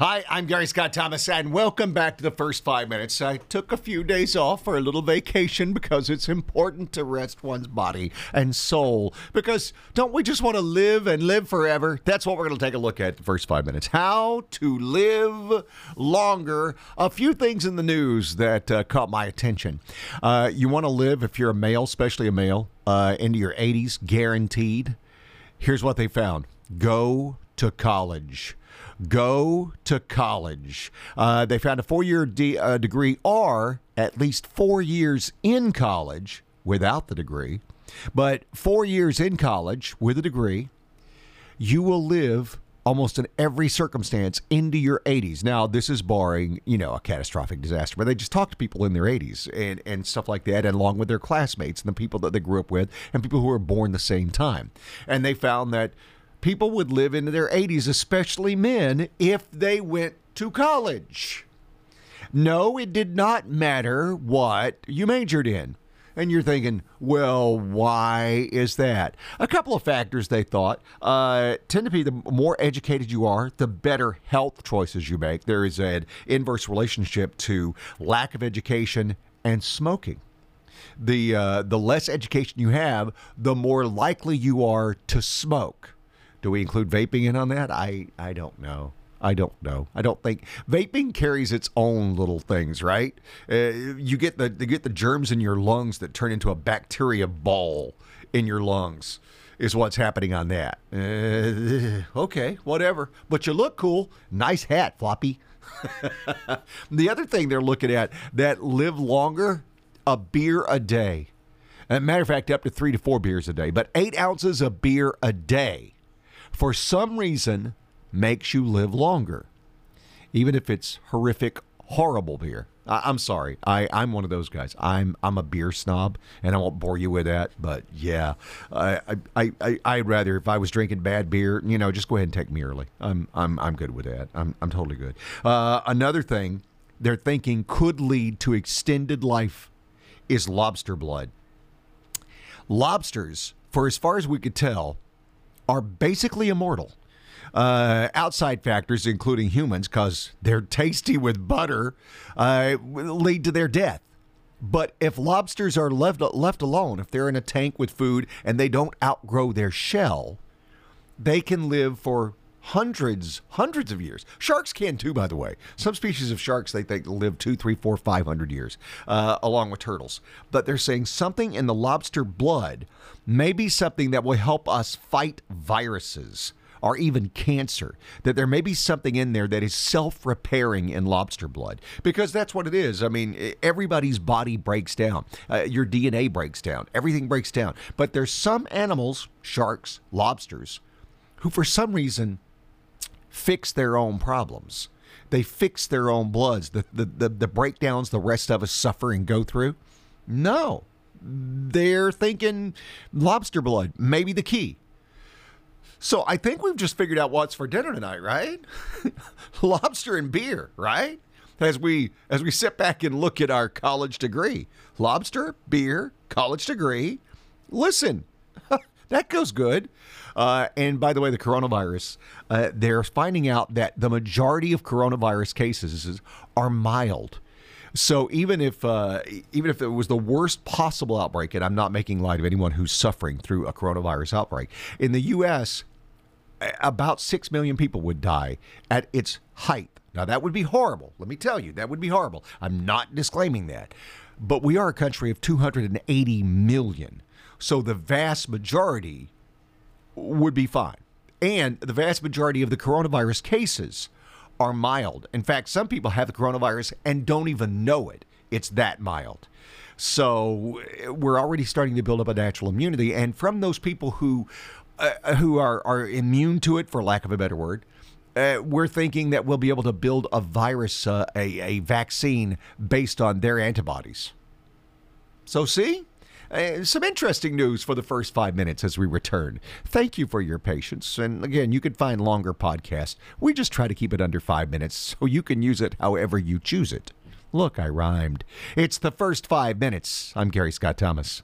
Hi, I'm Gary Scott Thomas, and welcome back to the first five minutes. I took a few days off for a little vacation because it's important to rest one's body and soul. Because don't we just want to live and live forever? That's what we're going to take a look at the first five minutes. How to live longer. A few things in the news that uh, caught my attention. Uh, you want to live, if you're a male, especially a male, uh, into your 80s, guaranteed. Here's what they found go to college go to college. Uh, they found a four year de- uh, degree or at least four years in college without the degree, but four years in college with a degree, you will live almost in every circumstance into your 80s. Now, this is barring, you know, a catastrophic disaster, but they just talk to people in their 80s and, and stuff like that, and along with their classmates and the people that they grew up with and people who were born the same time. And they found that people would live into their 80s, especially men, if they went to college. No, it did not matter what you majored in. And you're thinking, well, why is that? A couple of factors they thought uh, tend to be the more educated you are, the better health choices you make. There is an inverse relationship to lack of education and smoking the uh, the less education you have, the more likely you are to smoke. Do we include vaping in on that? I I don't know. I don't know. I don't think vaping carries its own little things, right? Uh, you get the you get the germs in your lungs that turn into a bacteria ball in your lungs. Is what's happening on that. Uh, okay, whatever. But you look cool. Nice hat, Floppy. the other thing they're looking at that live longer, a beer a day. Matter of fact, up to three to four beers a day, but eight ounces of beer a day for some reason makes you live longer, even if it's horrific, horrible beer. I, am sorry, I, I'm one of those guys. I'm I'm a beer snob, and I won't bore you with that. But yeah, I I, I I'd rather if I was drinking bad beer, you know, just go ahead and take me early. I'm I'm I'm good with that. I'm I'm totally good. Uh, another thing they're thinking could lead to extended life is lobster blood. Lobsters, for as far as we could tell, are basically immortal. Uh, outside factors, including humans, because they're tasty with butter, uh, lead to their death. But if lobsters are left left alone, if they're in a tank with food and they don't outgrow their shell, they can live for hundreds, hundreds of years. Sharks can too, by the way. Some species of sharks they think live two, three, four, five hundred years, uh, along with turtles. But they're saying something in the lobster blood may be something that will help us fight viruses or even cancer. That there may be something in there that is self repairing in lobster blood because that's what it is. I mean, everybody's body breaks down, uh, your DNA breaks down, everything breaks down. But there's some animals, sharks, lobsters, who for some reason fix their own problems. They fix their own bloods, the, the, the, the breakdowns the rest of us suffer and go through. No, they're thinking lobster blood, maybe the key. So I think we've just figured out what's for dinner tonight, right? lobster and beer, right? As we as we sit back and look at our college degree. Lobster, beer, college degree. Listen, that goes good. Uh, and by the way, the coronavirus, uh, they're finding out that the majority of coronavirus cases are mild. So even if uh, even if it was the worst possible outbreak, and I'm not making light of anyone who's suffering through a coronavirus outbreak in the U.S., about six million people would die at its height. Now that would be horrible. Let me tell you, that would be horrible. I'm not disclaiming that, but we are a country of 280 million, so the vast majority would be fine. And the vast majority of the coronavirus cases are mild. In fact, some people have the coronavirus and don't even know it. It's that mild. So we're already starting to build up a natural immunity. And from those people who uh, who are, are immune to it, for lack of a better word, uh, we're thinking that we'll be able to build a virus, uh, a, a vaccine based on their antibodies. So, see? Uh, some interesting news for the first five minutes as we return. Thank you for your patience. And again, you can find longer podcasts. We just try to keep it under five minutes so you can use it however you choose it. Look, I rhymed. It's the first five minutes. I'm Gary Scott Thomas.